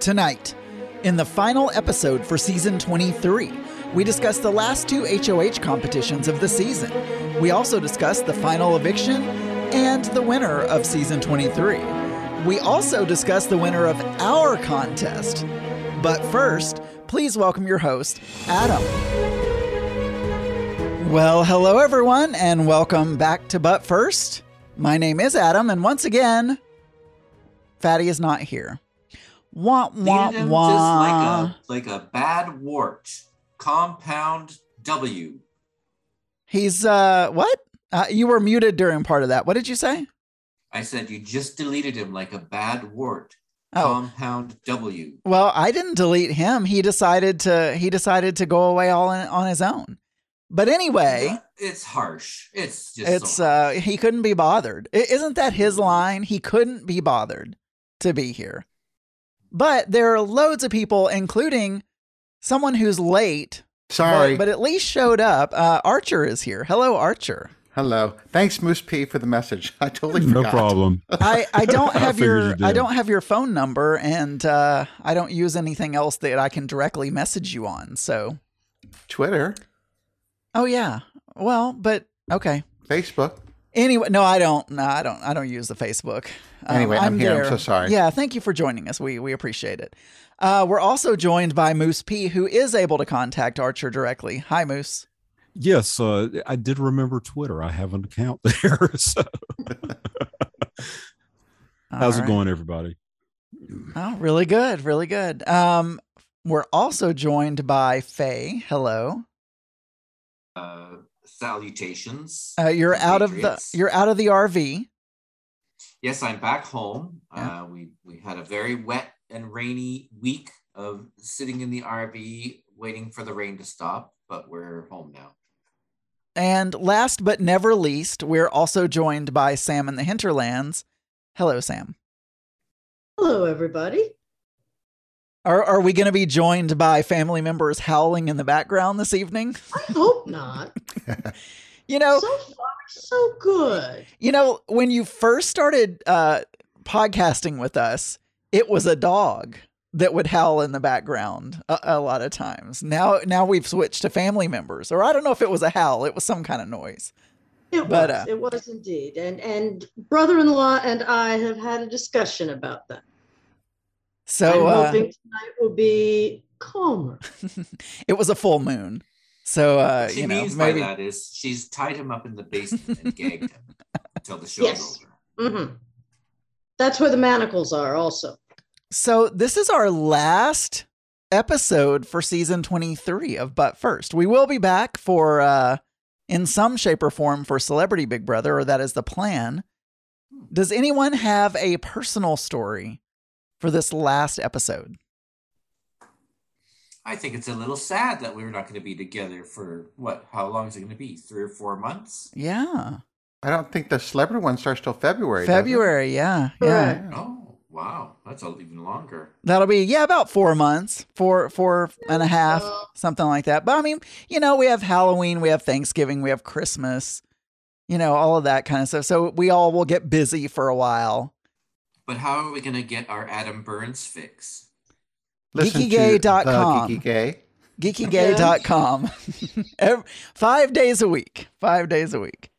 Tonight, in the final episode for season 23, we discuss the last two HOH competitions of the season. We also discuss the final eviction and the winner of season 23. We also discuss the winner of our contest. But first, please welcome your host, Adam. Well, hello everyone, and welcome back to But First. My name is Adam, and once again, Fatty is not here. Wah, wah, him wah. just like a like a bad wart. Compound W. He's uh what? Uh, you were muted during part of that. What did you say? I said you just deleted him like a bad wart. Oh. Compound W. Well, I didn't delete him. He decided to he decided to go away all in, on his own. But anyway, Yeah, it's harsh. It's just it's so uh he couldn't be bothered. Isn't that his line? He couldn't be bothered to be here. But there are loads of people including someone who's late Sorry. but, but at least showed up. Uh, Archer is here. Hello Archer. Hello. Thanks, Moose P, for the message. I totally No forgot. problem. I, I don't have figured your. I don't have your phone number and uh, I don't use anything else that I can directly message you on. So Twitter, oh yeah. Well, but okay. Facebook. Anyway, no, I don't. No, I don't. I don't use the Facebook. Um, Anyway, I'm here. I'm so sorry. Yeah, thank you for joining us. We we appreciate it. Uh, we're also joined by Moose P, who is able to contact Archer directly. Hi, Moose. Yes, uh, I did remember Twitter. I have an account there. So. How's All it going, everybody? Oh, really good, really good. Um, we're also joined by Faye. Hello. uh, salutations. Uh, you're out of the you're out of the RV. Yes, I'm back home. Yeah. Uh, we we had a very wet and rainy week of sitting in the RV waiting for the rain to stop, but we're home now. And last but never least, we're also joined by Sam in the Hinterlands. Hello, Sam. Hello, everybody. Are are we going to be joined by family members howling in the background this evening? I hope not. You know, So far, so good. you know, when you first started uh, podcasting with us, it was a dog that would howl in the background a, a lot of times. Now, now we've switched to family members, or I don't know if it was a howl; it was some kind of noise. It But, was. uh, it was indeed. And and brother-in-law and I have had a discussion about that. So I'm uh, hoping tonight will be calmer. it was a full moon. So uh, what she you know, means maybe by that is she's tied him up in the basement and gagged him until the show's Yes. over. hmm That's where the manacles are. Also, So this is our last episode for season 23 of But First. We will be back for uh in some shape or form for Celebrity Big Brother or that is the plan. Does anyone have a personal story for this last episode? I think it's a little sad that we're not going to be together for what? How long is it going to be? Three or four months? Yeah. I don't think the celebrity one starts till February. February, yeah. Yeah. Correct. Oh, wow, that's a, even longer. That'll be yeah, about four months, four four and a half, something like that. But I mean, you know, we have Halloween, we have Thanksgiving, we have Christmas, you know, all of that kind of stuff. So we all will get busy for a while. But how are we going to get our Adam Burns fix? Listen to Geekygay.com. the Geeky Gay. Geekygay.com. Ev- five days a week. Five days a week.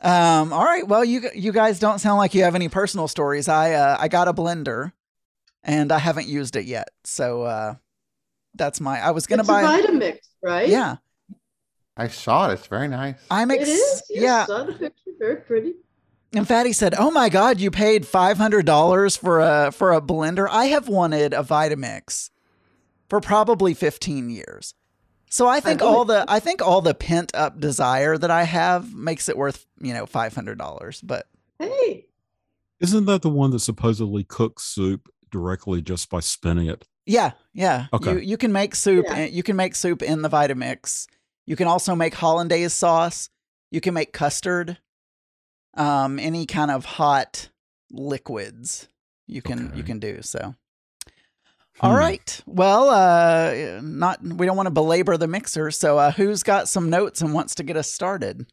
Um, all right. Well, you you guys don't sound like you have any personal stories. I uh, I got a blender and I haven't used it yet. So uh that's my I was gonna it's buy a Vitamix, right? Yeah. I saw it. It's very nice. I'm ex- It is. Yes, yeah. Saw the picture. Very pretty. And Fatty said, "Oh my God, you paid five hundred dollars for a for a blender. I have wanted a Vitamix for probably fifteen years. So I think all the I think all the pent up desire that I have makes it worth you know five hundred dollars. But Hey. Isn't that the one that supposedly cooks soup directly just by spinning it? Yeah, yeah. Okay. You you can make soup. Yeah. You can make soup in the Vitamix. You can also make hollandaise sauce. You can make custard. Um, any kind of hot liquids you can you can do so. All Hmm. right. Well, uh, not we don't want to belabor the mixer. So, uh, who's got some notes and wants to get us started?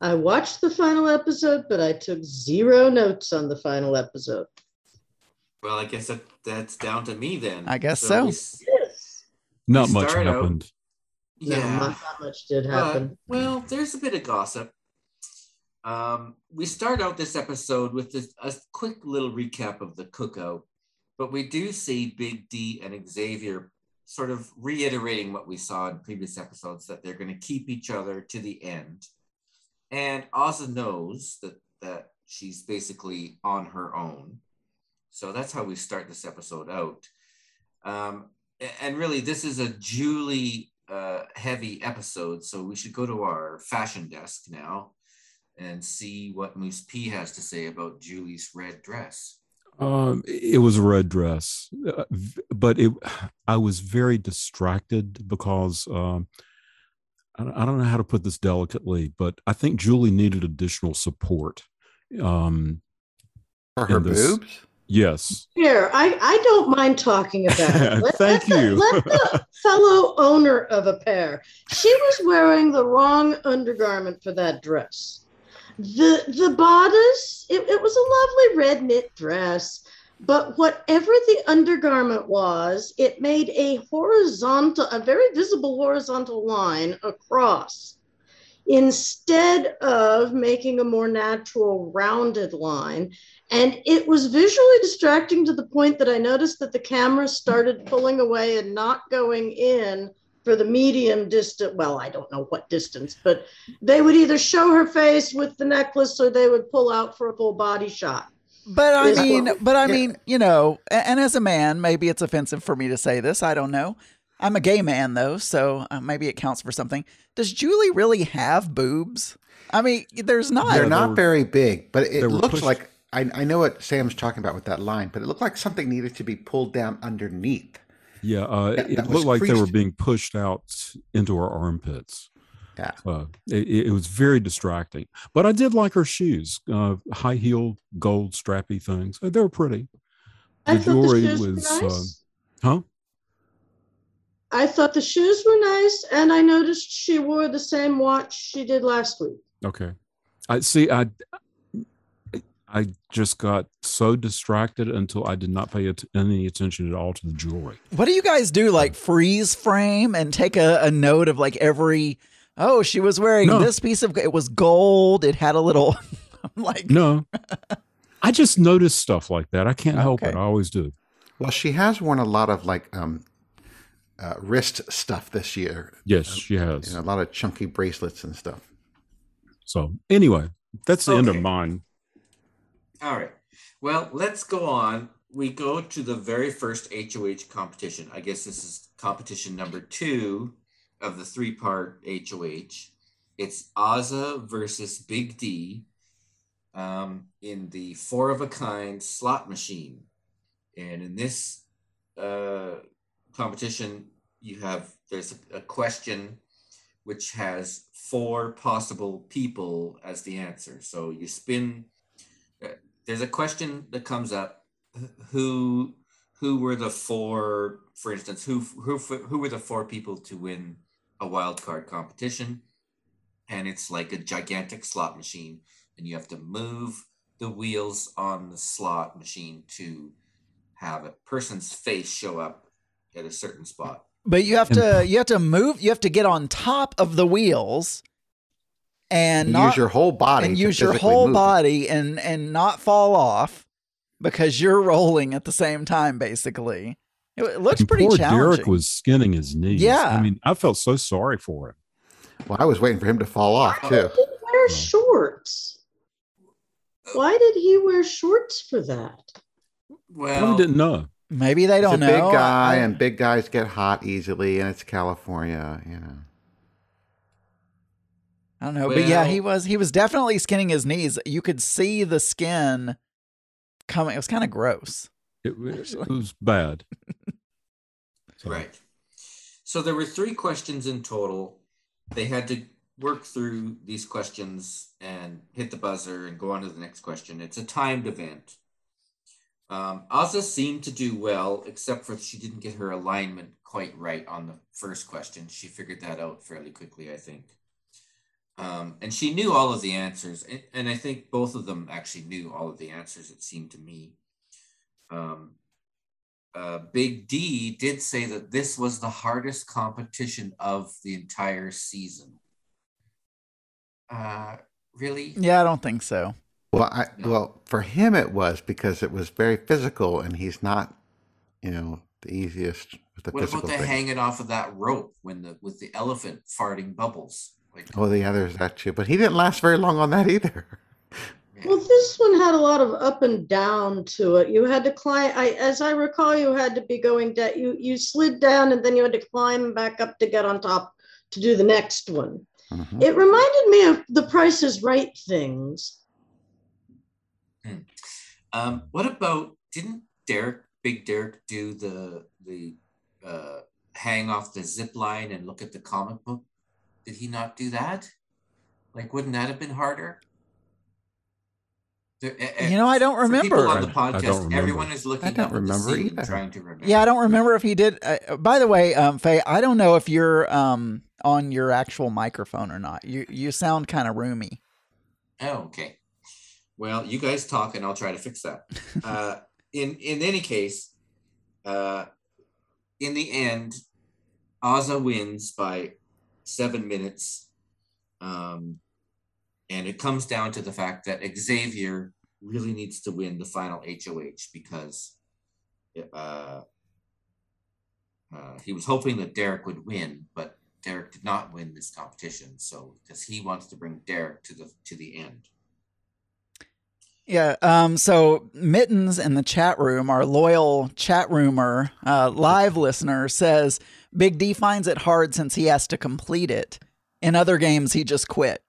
I watched the final episode, but I took zero notes on the final episode. Well, I guess that that's down to me then. I guess so. we Yes. Not much start out- happened. No, Yeah. not, not much did But, happen. well, there's a bit of gossip. Um, we start out this episode with this, a quick little recap of the cookout, but we do see Big D and Xavier sort of reiterating what we saw in previous episodes that they're going to keep each other to the end. And Azah knows that that she's basically on her own. So that's how we start this episode out. Um, and really, this is a Julie uh, heavy episode, so we should go to our fashion desk now and see what Moose P has to say about Julie's red dress. Um, it was a red dress, uh, but it. I was very distracted because um, I, don't- know how to put this delicately, but I think Julie needed additional support. Um, For her this- boobs? yes, Here, I, I don't mind talking about it. Let- Thank let the- you. let the fellow owner of a pair. She was wearing the wrong undergarment for that dress. The the bodice, it, it was a lovely red knit dress, but whatever the undergarment was, it made a horizontal, a very visible horizontal line across instead of making a more natural rounded line. And it was visually distracting to the point that I noticed that the camera started pulling away and not going in for the medium distance. Well, I don't know what distance, but they would either show her face with the necklace or they would pull out for a full body shot. But I Is- mean, but I mean, you know, and as a man, maybe it's offensive for me to say this. I don't know. I'm a gay man though, so uh, maybe it counts for something. Does Julie really have boobs? I mean, there's not. They're not very big, but it looks pushed- like I, I know what Sam's talking about with that line, but it looked like something needed to be pulled down underneath. Yeah. Uh, That- it that looked like they were being pushed out into her armpits. Yeah. Uh, it, it was very distracting, but I did like her shoes, uh, high heel gold strappy things. Uh, They were pretty. I The thought the jewelry shoes was, were uh, nice. Huh? I thought the shoes were nice, and I noticed she wore the same watch she did last week. Okay. I see. I I just got so distracted until I did not pay at- any attention at all to the jewelry. What do you guys do? Like freeze frame and take a, a note of like every. Oh, she was wearing No. this piece of. It was gold. It had a little. I'm like, No, I just noticed stuff like that. I can't help it. I always do. Well, she has worn a lot of like um, uh, wrist stuff this year. Yes, she has. You a lot of chunky bracelets and stuff. So anyway, that's the end of mine. All right. Well, let's go on. We go to the very first HOH competition. I guess this is competition number two of the three part HOH. It's Azah versus Big D um, in the four of a kind slot machine. And in this uh, competition, you have there's a, a question which has four possible people as the answer. So you spin there's a question that comes up who who were the four for instance who who who were the four people to win a wild card competition and it's like a gigantic slot machine and you have to move the wheels on the slot machine to have a person's face show up at a certain spot but you have to you have to move. You have to get on top of the wheels, and And not use your whole body. and use your whole move. body and and not fall off because you're rolling at the same time. Basically, it, it looks And pretty poor challenging. Derek was skinning his knees. Yeah. I mean, I felt so sorry for him. Well, I was waiting for him to fall off Why too. did he wear shorts? Why did he wear shorts for that? well Probably didn't know. Maybe they don't a know. big guy, I- and big guys get hot easily, and it's California. You know. I don't know, but yeah, he was he was definitely skinning his knees. You could see the skin coming. It was kind of gross. It, it was bad. So, Right. So there were three questions in total. They had to work through these questions and hit the buzzer and go on to the next question. It's a timed event. Um, Azah seemed to do well, except for she didn't get her alignment quite right on the first question. She figured that out fairly quickly, I think. Um, and she knew all of the answers, and, and I think both of them actually knew all of the answers. It seemed to me. Um, uh, Big D did say that this was the hardest competition of the entire season. Uh, really? Yeah, I don't think so. Well, I No. well for him it was because it was very physical, and he's not, you know, the easiest with the What physical about the thing. hanging off of that rope when the with the elephant farting bubbles? Like, Oh, the others that too, but he didn't last very long on that either. Well, this one had a lot of up and down to it. You had to climb. I, as I recall, you had to be going down. You you slid down, and then you had to climb back up to get on top to do the next one. Mhm. It reminded me of the Price is Right things. um, what about didn't Derek, Big Derek, do the the uh, hang off the zip line and look at the comic book? Did he not do that? Like, wouldn't that have been harder? There- You know, I don't for people remember. on the I- I don't podcast, remember. everyone is looking I don't up at the remember either. trying to remember. Yeah, I don't remember if he did. Uh, by the way, um, Faye, I don't know if you're um on your actual microphone or not. You you sound kind of roomy. Oh, okay. Well, you guys talk, and I'll try to fix that. Uh, in in any case, uh, in the end, Azah wins by seven minutes, um, and it comes down to the fact that Xavier really needs to win the final HOH because uh, uh, he was hoping that Derek would win, but Derek did not win this competition. So because he wants to bring Derek to the to the end. Yeah. Um. So Mittens in the chat room, our loyal chat roomer, uh, live listener, says Big D finds it hard since he has to complete it. In other games, he just quit.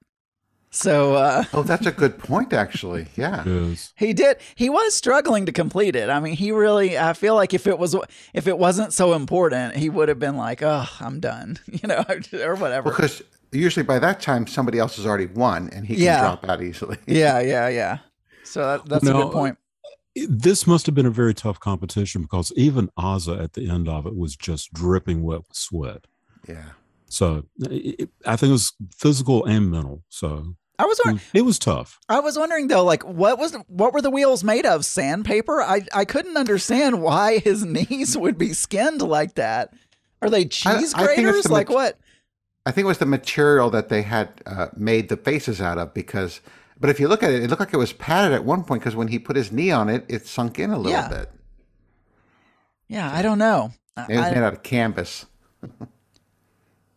So uh, Oh, that's a good point, actually. Yeah. He did. He was struggling to complete it. I mean, he really. I feel like if it was, if it wasn't so important, he would have been like, "Oh, I'm done," you know, or whatever. Because usually by that time somebody else has already won, and he can Yeah. drop out easily. yeah, yeah, yeah. So that, that's a good point. This must have been a very tough competition because even Azah at the end of it was just dripping wet with sweat. Yeah. So it, it- I think it was physical and mental. So I was it wondering. was, it was tough. I was wondering though, like what was what were the wheels made of? Sandpaper? I I couldn't understand why his knees would be skinned like that. Are they cheese I think it's graters? the Like mat- what? I think it was the material that they had uh, made the faces out of because, but if you look at it, it looked like it was padded at one point because when he put his knee on it, it sunk in a little Yeah. bit. Yeah, I don't know. It was I- made out of canvas.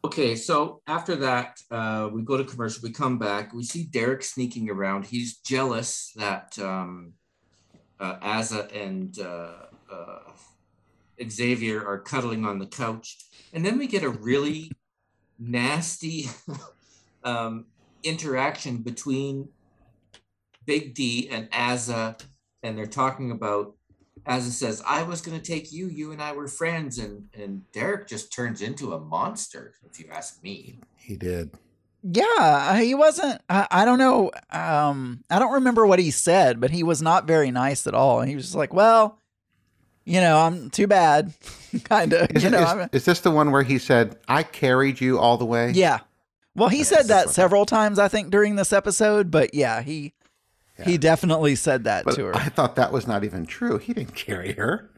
Okay, so after that, uh, we go to commercial. We come back. We see Derek sneaking around. He's jealous that um, uh, Azah and uh, uh, Xavier are cuddling on the couch, and then we get a really nasty um, interaction between Big D and Azah, and they're talking about. Azah says, "I was going to take you. You and I were friends," and and Derek just turns into a monster, if you ask me. He did. yeah, he wasn't. I, I don't know. Um, I don't remember what he said, but he was not very nice at all. He was just like, "Well, you know, I'm too bad," kind of. Is, You know, is- is this the one where he said, "I carried you all the way"? Yeah. Well, he Okay, said that several times, I think, during this episode. But yeah, he he definitely said that But to her. I thought that was not even true. He didn't carry her.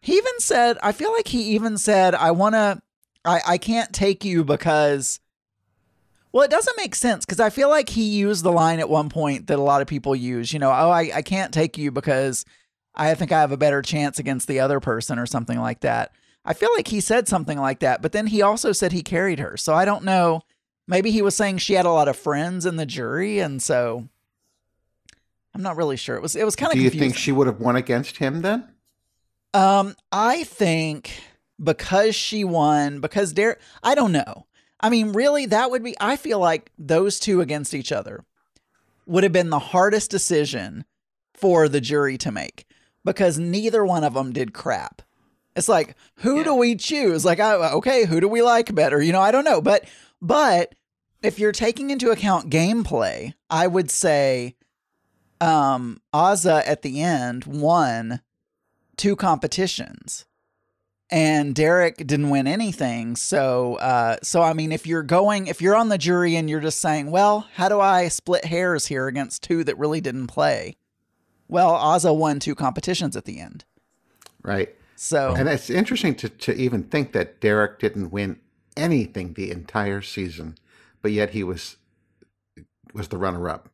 he even said, I feel like he even said, "I want to, I I can't take you because." Well, it doesn't make sense because I feel like he used the line at one point that a lot of people use. You know, oh, I, I can't take you because I think I have a better chance against the other person or something like that. I feel like he said something like that, but then he also said he carried her. So I don't know. Maybe he was saying she had a lot of friends in the jury, and so I'm not really sure. It was it was kind of Do you confusing. think she would have won against him then? Um, I think because she won, because Derek, I don't know. I mean, really, that would be, I feel like those two against each other would have been the hardest decision for the jury to make because neither one of them did crap. It's like, who Yeah. do we choose? Like, I, okay, who do we like better? You know, I don't know. But, but if you're taking into account gameplay, I would say um Azah at the end won two competitions and Derek didn't win anything. So uh so I mean if you're going if you're on the jury and you're just saying, well, how do I split hairs here against two that really didn't play? Well, Azah won two competitions at the end. Right. So And it's interesting to, to even think that Derek didn't win anything the entire season, but yet he was was the runner up.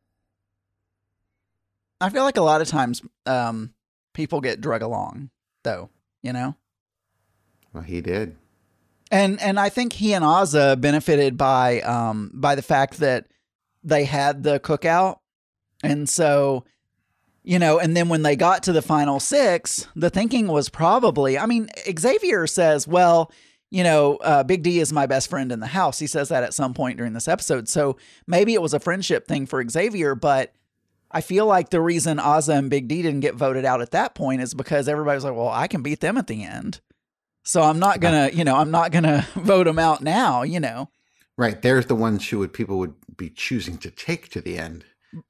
I feel like a lot of times um people get drug along though, you know? Well, he did. And and I think he and Azah benefited by um by the fact that they had the cookout. And so you know, and then when they got to the final six, the thinking was probably, I mean, Xavier says, well, you know, uh, Big D is my best friend in the house. He says that at some point during this episode. So maybe it was a friendship thing for Xavier, but I feel like the reason Azah and Big D didn't get voted out at that point is because everybody was like, well, I can beat them at the end. So I'm not gonna, you know, I'm not gonna vote them out now, you know. Right. There's the ones who would people would be choosing to take to the end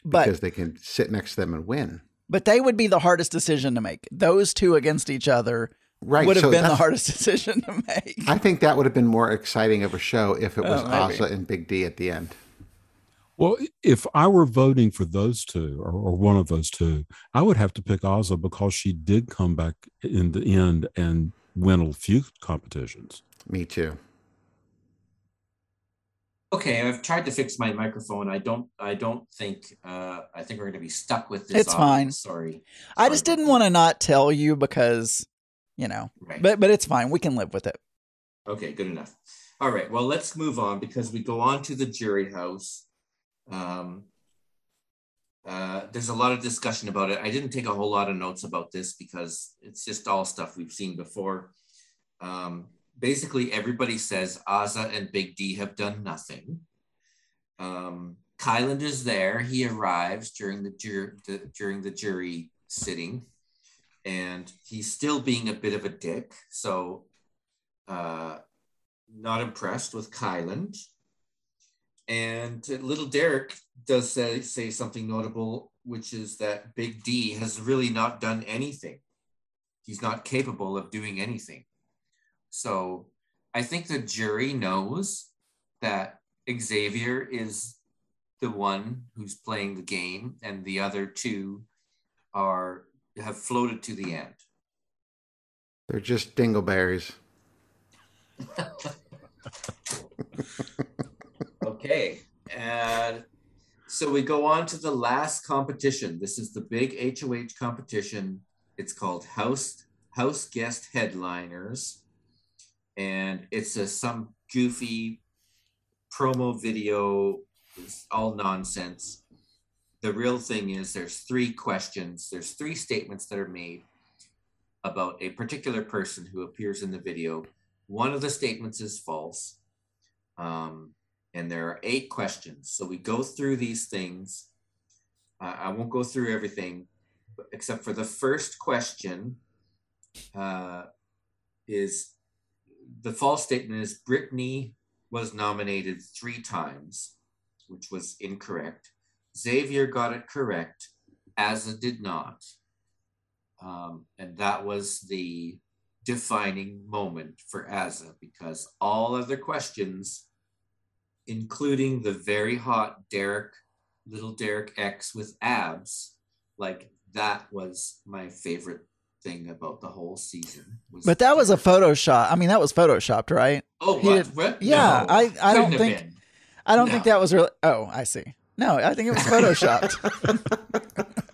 But because they can sit next to them and win. but they would be the hardest decision to make. Those two against each other Right. would have so been the hardest decision to make. I think that would have been more exciting of a show if it oh, was Oh. Azah and Big D at the end. Well, if I were voting for those two or, or one of those two, I would have to pick Azah because she did come back in the end and win a few competitions. Me too. Okay, I've tried to fix my microphone. I don't. I don't think. Uh, I think we're going to be stuck with this. It's audio. fine. Sorry. I just didn't want to not tell you because, you know, Right. but but it's fine. We can live with it. Okay, good enough. All right, well, let's move on because we go on to the jury house. Um, uh, there's a lot of discussion about it. I didn't take a whole lot of notes about this because it's just all stuff we've seen before. Um, basically, everybody says Azah and Big D have done nothing. Um, Kyland is there. He arrives during the, jur- the during the jury sitting, and he's still being a bit of a dick. So uh, not impressed with Kyland. And little Derek does say, say something notable, which is that Big D has really not done anything. He's not capable of doing anything. So I think the jury knows that Xavier is the one who's playing the game, and the other two are have floated to the end. They're just dingleberries. Okay. And so we go on to the last competition. This is the big HOH competition. It's called House House Guest Headliners. And it's a some goofy promo video. It's all nonsense. The real thing is there's three questions, there's three statements that are made about a particular person who appears in the video. One of the statements is false. Um, and there are eight questions. So we go through these things. Uh, I won't go through everything, except for the first question. Uh, is the false statement is Brittany was nominated three times, which was incorrect. Xavier got it correct, Azah did not. Um, and that was the defining moment for Azah because all other questions including the very hot Derek, little Derek X with abs. Like that was my favorite thing about the whole season. Was But that was a Derek. Photoshop. I mean, that was photoshopped, right? Oh, what? did- what? yeah, No, I- I don't think- been. I don't think that was really. Oh, I see. No, I think it was photoshopped.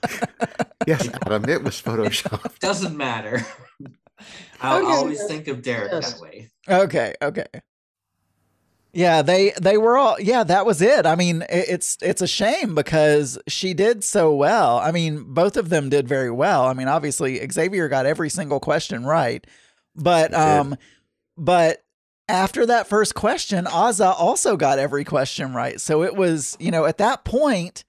Yes, Adam, it was Photoshopped. Doesn't matter. I'll Okay. always think of Derek Yes. that way. okay, okay. Yeah, they they were all. Yeah, that was it. I mean, it, it's it's a shame because she did so well. I mean, both of them did very well. I mean, obviously Xavier got every single question right, but um, but after that first question, Azah also got every question right. So it was, you know, at that point,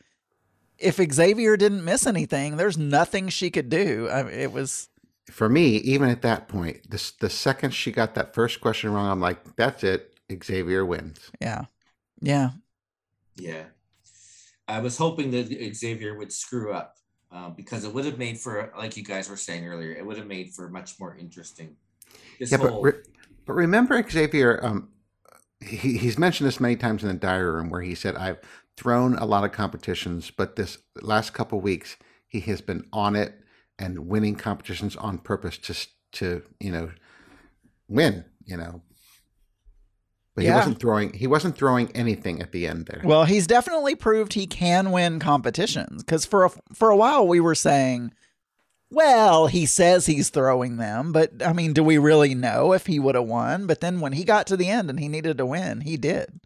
if Xavier didn't miss anything, there's nothing she could do. I mean, it was For me, even at that point, this the second she got that first question wrong, I'm like, that's it. Xavier wins. yeah. Yeah. Yeah. I was hoping that Xavier would screw up uh, because it would have made for, like you guys were saying earlier, it would have made for much more interesting. This yeah, but re- but remember Xavier. Um, he, he's mentioned this many times in the diary room where he said, "I've thrown a lot of competitions, but this last couple weeks he has been on it and winning competitions on purpose to to you know win." You know, but Yeah. he wasn't throwing. He wasn't throwing anything at the end there. Well, he's definitely proved he can win competitions because for a, for a while we were saying, well, he says he's throwing them, but I mean, do we really know if he would have won? But then when he got to the end and he needed to win, he did.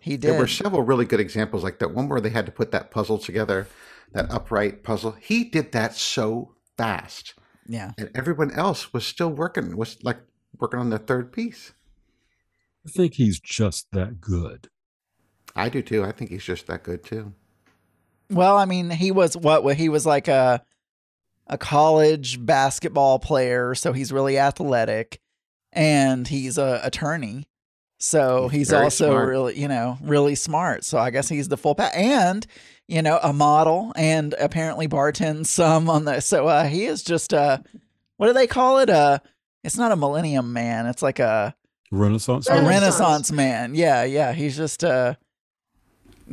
He did. There were several really good examples, like that one where they had to put that puzzle together, that upright puzzle. He did that so fast, yeah. and everyone else was still working, was like working on the third piece. I think he's just that good. I do too. I think he's just that good too. Well, I mean, he was what? He was like a a college basketball player, so he's really athletic, and he's a attorney, so He's he's, also smart. really, you know, really smart. So I guess he's the full pack, and you know, a model, and apparently bartends some on the. So uh, he is just a what do they call it? Uh it's not a millennium man. It's like a Renaissance. a Renaissance. renaissance man. Yeah, yeah. He's just uh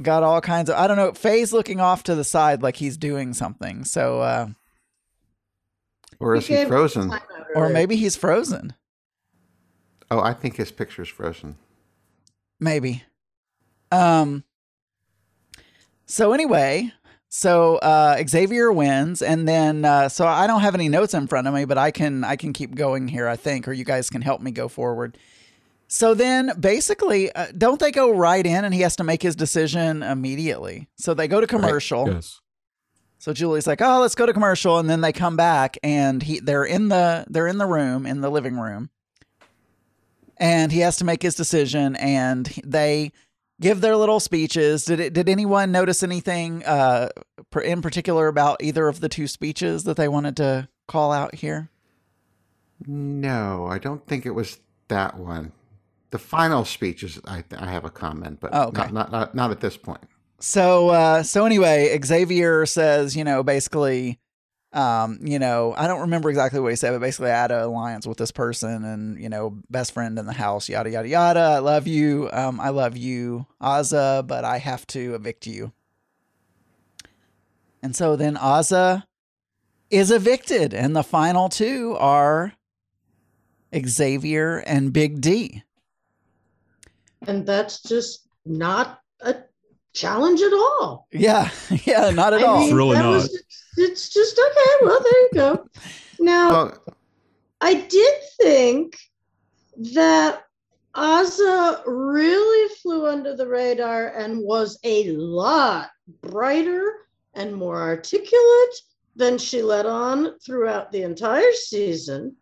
got all kinds of I don't know, Faye's looking off to the side like he's doing something. So uh Or is he gave frozen? or maybe he's frozen. Oh, I think his picture's frozen. Maybe. Um so anyway, so uh Xavier wins and then uh so I don't have any notes in front of me, but I can I can keep going here, I think, or you guys can help me go forward. So then basically, uh, don't they go right in and he has to make his decision immediately? So they go to commercial. Yes. So Julie's like, "Oh, let's go to commercial," and then they come back, and he they're in the they're in the room in the living room, and he has to make his decision, and they give their little speeches. Did it? Did anyone notice anything uh, in particular about either of the two speeches that they wanted to call out here? No, I don't think it was that one. The final speech is I, I have a comment, but Oh, okay. not, not not not at this point. So uh so anyway, Xavier says, you know, basically um, you know, I don't remember exactly what he said, but basically I had an alliance with this person and, you know, best friend in the house, yada yada yada. I love you. Um, I love you, Azah, but I have to evict you. And so then Azah is evicted, and the final two are Xavier and Big D. and that's just not a challenge at all. Yeah, yeah, not at I all. mean, It's really that not. was- it's just okay. Well, there you go. Now, Well, I did think that Azah really flew under the radar and was a lot brighter and more articulate than she let on throughout the entire season.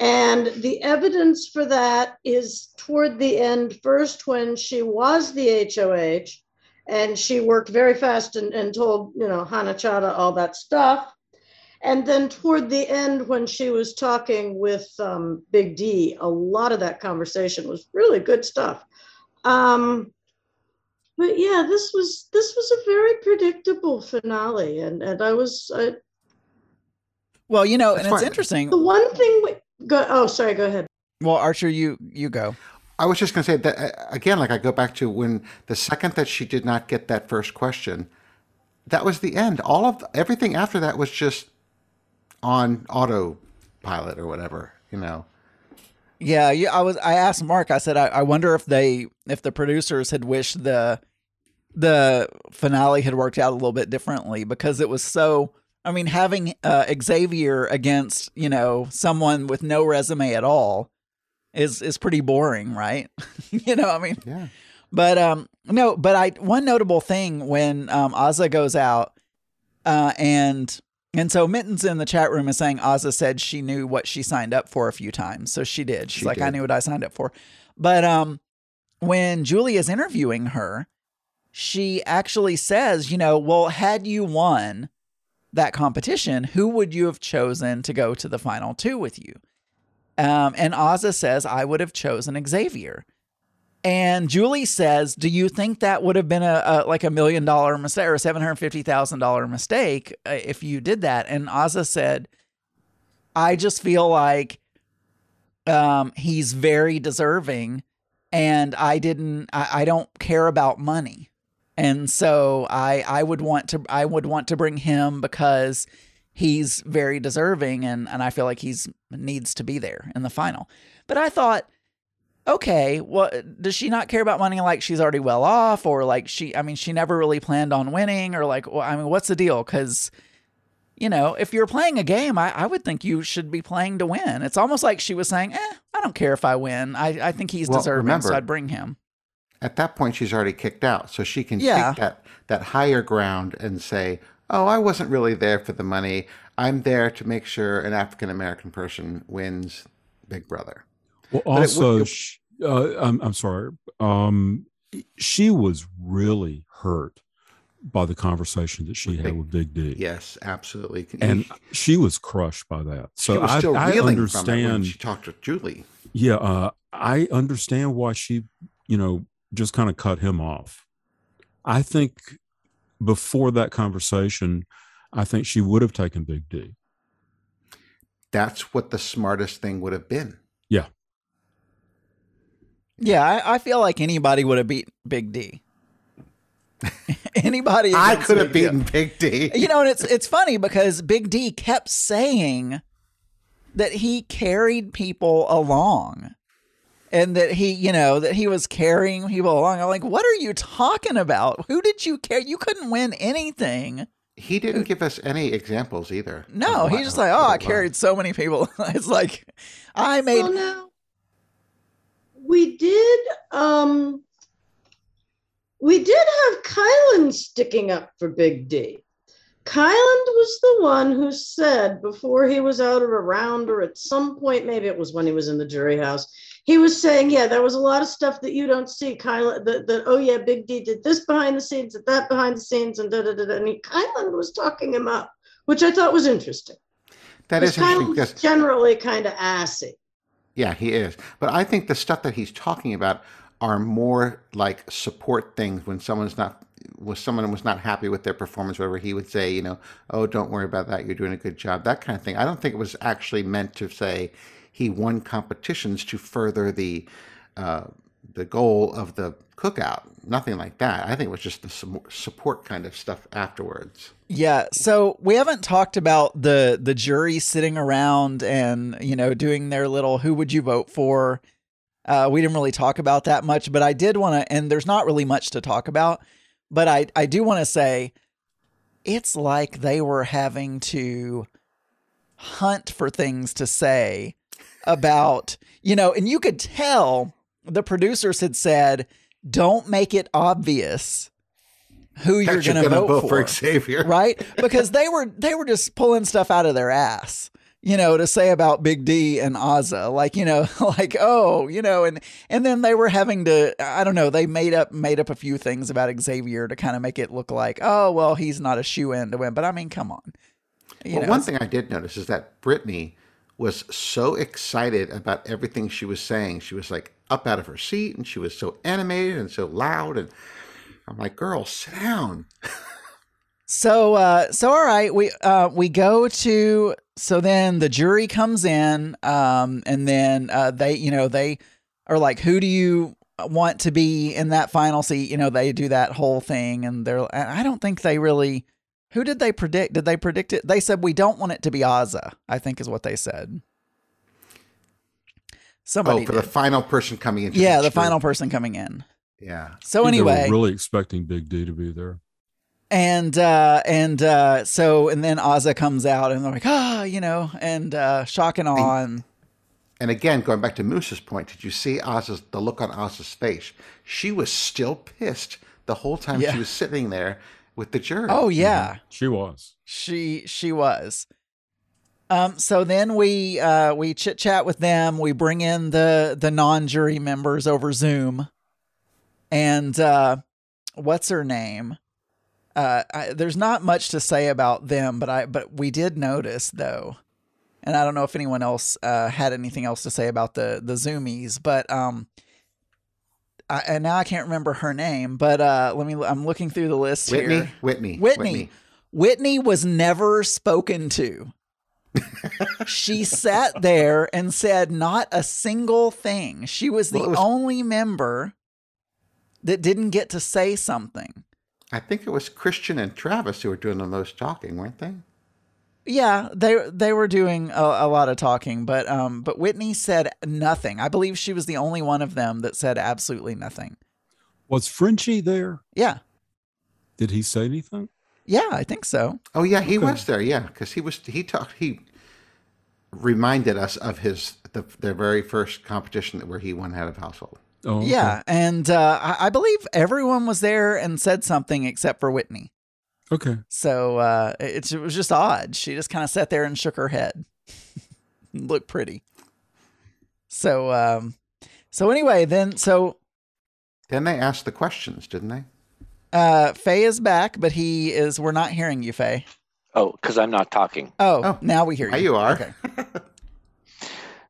And the evidence for that is toward the end, first when she was the HOH and she worked very fast and, and told, you know, Hannah Chaddha all that stuff. And then toward the end, when she was talking with um, Big D, a lot of that conversation was really good stuff. Um, but yeah, this was this was a very predictable finale, and and I was I, Well, you know, That's and it's fine. interesting. the one thing. We, go, oh, sorry. Go ahead. Well, Archer, you you go. I was just going to say that uh, again. Like I go back to when the second that she did not get that first question, that was the end. All of everything after that was just on autopilot or whatever. You know. Yeah, yeah. I was. I asked Mark. I said, I, I wonder if they, if the producers had wished the, the finale had worked out a little bit differently because it was so. I mean, having uh, Xavier against you know someone with no resume at all is is pretty boring, right? you know, I mean, Yeah. but um no, but I one notable thing when um Azah goes out uh and And so Mittens in the chat room is saying Azah said she knew what she signed up for a few times. So she did. She's She like, I knew what I signed up for. But um when Julie is interviewing her, she actually says, you know, well, had you won that competition, who would you have chosen to go to the final two with you? Um, and Azah says, I would have chosen Xavier. And Julie says, "Do you think that would have been a, a like a million dollar mistake or seven hundred fifty thousand dollar mistake uh, if you did that?" And Azah said, "I just feel like um, he's very deserving, and I didn't. I, I don't care about money, and so I I would want to I would want to bring him because he's very deserving, and and I feel like he's needs to be there in the final." But I thought okay, well, does she not care about money? Like she's already well off, or like she, I mean, she never really planned on winning, or like, well, I mean, what's the deal? Because, you know, if you're playing a game, I, I would think you should be playing to win. It's almost like she was saying, eh, I don't care if I win. I, I think he's Well, deserving, remember- so I'd bring him. At that point, she's already kicked out, so she can Yeah. take that that higher ground and say, "Oh, I wasn't really there for the money. I'm there to make sure an African American person wins Big Brother." Well, But also, it- sh uh, I'm, I'm sorry. Um, she was really hurt by the conversation that she With had with Big D. Yes, absolutely. And she was crushed by that. So she was I, still I reeling from it when understand. she talked to Julie. Yeah, uh, I understand why she, you know, just kind of cut him off. I think before that conversation, I think she would have taken Big D. That's what the smartest thing would have been. Yeah, I, I feel like anybody would have beat Big D. anybody, I could have Big D. beaten Big D. You know, and it's it's funny because Big D kept saying that he carried people along. And that he, you know, that he was carrying people along. I'm like, what are you talking about? Who did you care? You couldn't win anything. He didn't give us any examples either. No, of he's just like, oh, I carried so many people. it's like, I made. Well, now we did. Um, we did have Kyland sticking up for Big D. Kyland was the one who said before he was out of a round, or at some point, maybe it was when he was in the jury house, he was saying, "Yeah, there was a lot of stuff that you don't see." Kyland, that, that oh yeah, Big D did this behind the scenes, did that behind the scenes, and da da da. da. And he, Kyland was talking him up, which I thought was interesting. That is interesting because generally kind of assy. Yeah, he is. But I think the stuff that he's talking about are more like support things when someone's not when someone was not happy with their performance, whatever he would say, you know, oh, don't worry about that, you're doing a good job, that kind of thing. I don't think it was actually meant to say he won competitions to further the uh, the goal of the cookout. Nothing like that. I think it was just the support kind of stuff afterwards. Yeah, so we haven't talked about the the jury sitting around and you know doing their little who would you vote for. Uh, we didn't really talk about that much, but I did want to, and there's not really much to talk about, but I I do want to say it's like they were having to hunt for things to say about you know, and you could tell the producers had said, "Don't make it obvious." Who you're going to gonna vote, for Xavier. right? Because they were they were just pulling stuff out of their ass, you know, to say about Big D and Azah, like you know, like oh, you know, and and then they were having to, I don't know, they made up made up a few things about Xavier to kind of make it look like oh, well, he's not a shoe in to win, but I mean, come on, you well, know, one thing I did notice is that Brittany was so excited about everything she was saying. She was like up out of her seat and she was so animated and so loud. And I'm like, girl, sit down. So uh so all right, we uh we go to so then the jury comes in um and then uh they you know they are like who do you want to be in that final seat? You know, they do that whole thing and they're I don't think they really who did they predict? Did they predict it? They said we don't want it to be Azah, I think is what they said. Somebody oh, for did. the final person coming in. yeah, the final person coming in. Yeah. So I think were anyway, really expecting Big D to be there. and uh and uh so and then Azah comes out and they're like ah you know and uh shock and awe and And again, going back to Moose's point, did you see Oz's the look on Oz's face? She was still pissed the whole time Yeah. she was sitting there with the jury. Oh yeah, She was. she she was. Um, so then we uh, we chit chat with them. We bring in the the non jury members over Zoom, and uh, what's her name? Uh, I, there's not much to say about them, but I but we did notice though, and I don't know if anyone else uh, had anything else to say about the the Zoomies, but um, I, and now I can't remember her name, but uh, let me. I'm looking through the list Whitney, here. Whitney, Whitney. Whitney Whitney was never spoken to. she sat there and said not a single thing. She was the was- only member that didn't get to say something. I think it was Christian and Travis who were doing the most talking, weren't they? Yeah, they they were doing a, a lot of talking, but um, but Whitney said nothing. I believe she was the only one of them that said absolutely nothing. Was Frenchie there? Yeah, Did he say anything? yeah, I think so. Oh yeah, he Okay. was there. Yeah, because he was he talked he reminded us of his the their very first competition where he won head of household. Oh, okay. Yeah, and uh, I, I believe everyone was there and said something except for Whitney. Okay. So uh, it, it was just odd. She just kind of sat there and shook her head. Looked pretty. So um, so anyway, then so Then they asked the questions, didn't they? uh, Faye is back, but he is. We're not hearing you, Faye. Oh, because I'm not talking. Oh, Oh, now we hear you. Now you are. Okay.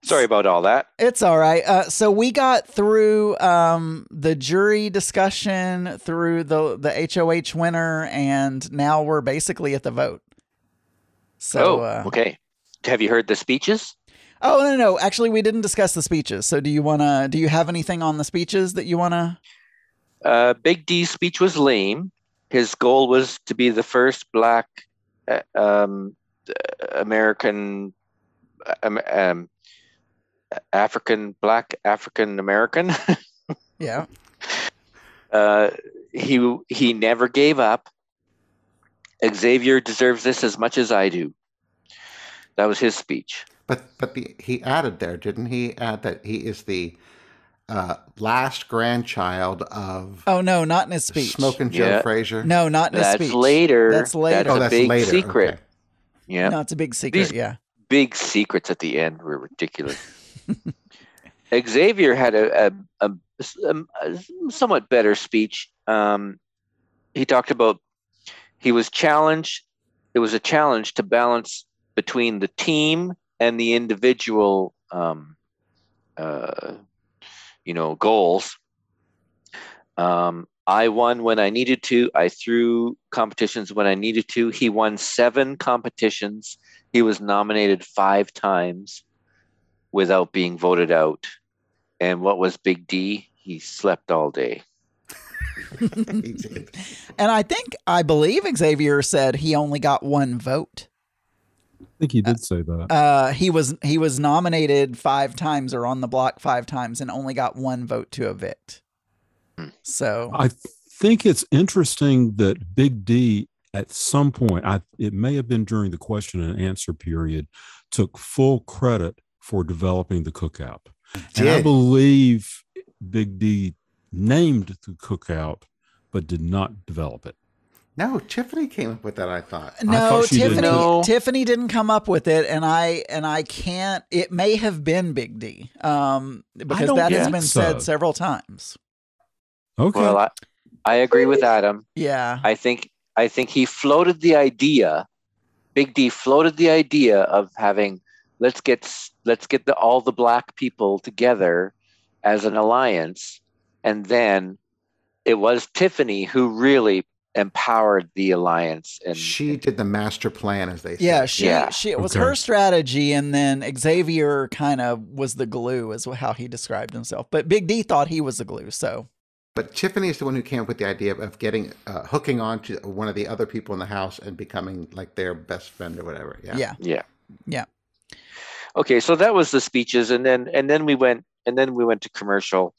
Sorry about all that. It's all right. Uh, so we got through um, the jury discussion, through the the HOH winner, and now we're basically at the vote. So, oh, uh, okay. Have you heard the speeches? oh no, no, actually, we didn't discuss the speeches. So, do you wanna? Do you have anything on the speeches that you wanna? Uh, Big D's speech was lame. His goal was to be the first black uh, um, uh, American, um, um, African, black African American. Yeah. uh, he he never gave up. Xavier deserves this as much as I do. That was his speech. But but the, he added there, didn't he? Add that he is the uh, last grandchild of Oh no, not in his speech. Smoking Joe Yeah. Frazier. No, not in his That's speech. later. That's later. That's oh, a that's big later. secret. Okay. Yeah. No, it's a big secret. These- yeah. big secrets at the end were ridiculous. Xavier had a, a, a, a somewhat better speech. Um, he talked about he was challenged. It was a challenge to balance between the team and the individual, um, uh, you know, goals. Um, I won when I needed to. I threw competitions when I needed to. He won seven competitions. He was nominated five times without being voted out. And what was Big D? He slept all day. He did. And I think I believe Xavier said he only got one vote. I think he did say that. Uh, he was he was nominated five times or on the block five times and only got one vote to evict. Hmm. So I think it's interesting that Big D at some point, I it may have been during the question and answer period, took full credit for developing the cookout. And I believe Big D named the cookout, but did not develop it. No, Tiffany came up with that. I thought. no, thought she did. Tiffany No. Tiffany didn't come up with it, and I and I can't. It may have been Big D, um, because that has been so. said several times. Okay. Well, I, I agree with Adam. Yeah, I think I think he floated the idea. Big D floated the idea of having let's get let's get the, all the black people together as an alliance, and then it was Tiffany who really empowered the alliance. And She did the master plan, as they say. yeah. She Yeah. she it was Okay. her strategy, and then Xavier kind of was the glue, is how he described himself. But Big D thought he was the glue. So But Tiffany is the one who came up with the idea of getting uh, hooking on to one of the other people in the house and becoming like their best friend or whatever. Yeah. yeah, yeah, Yeah. Okay, so that was the speeches, and then and then we went and then we went to commercial,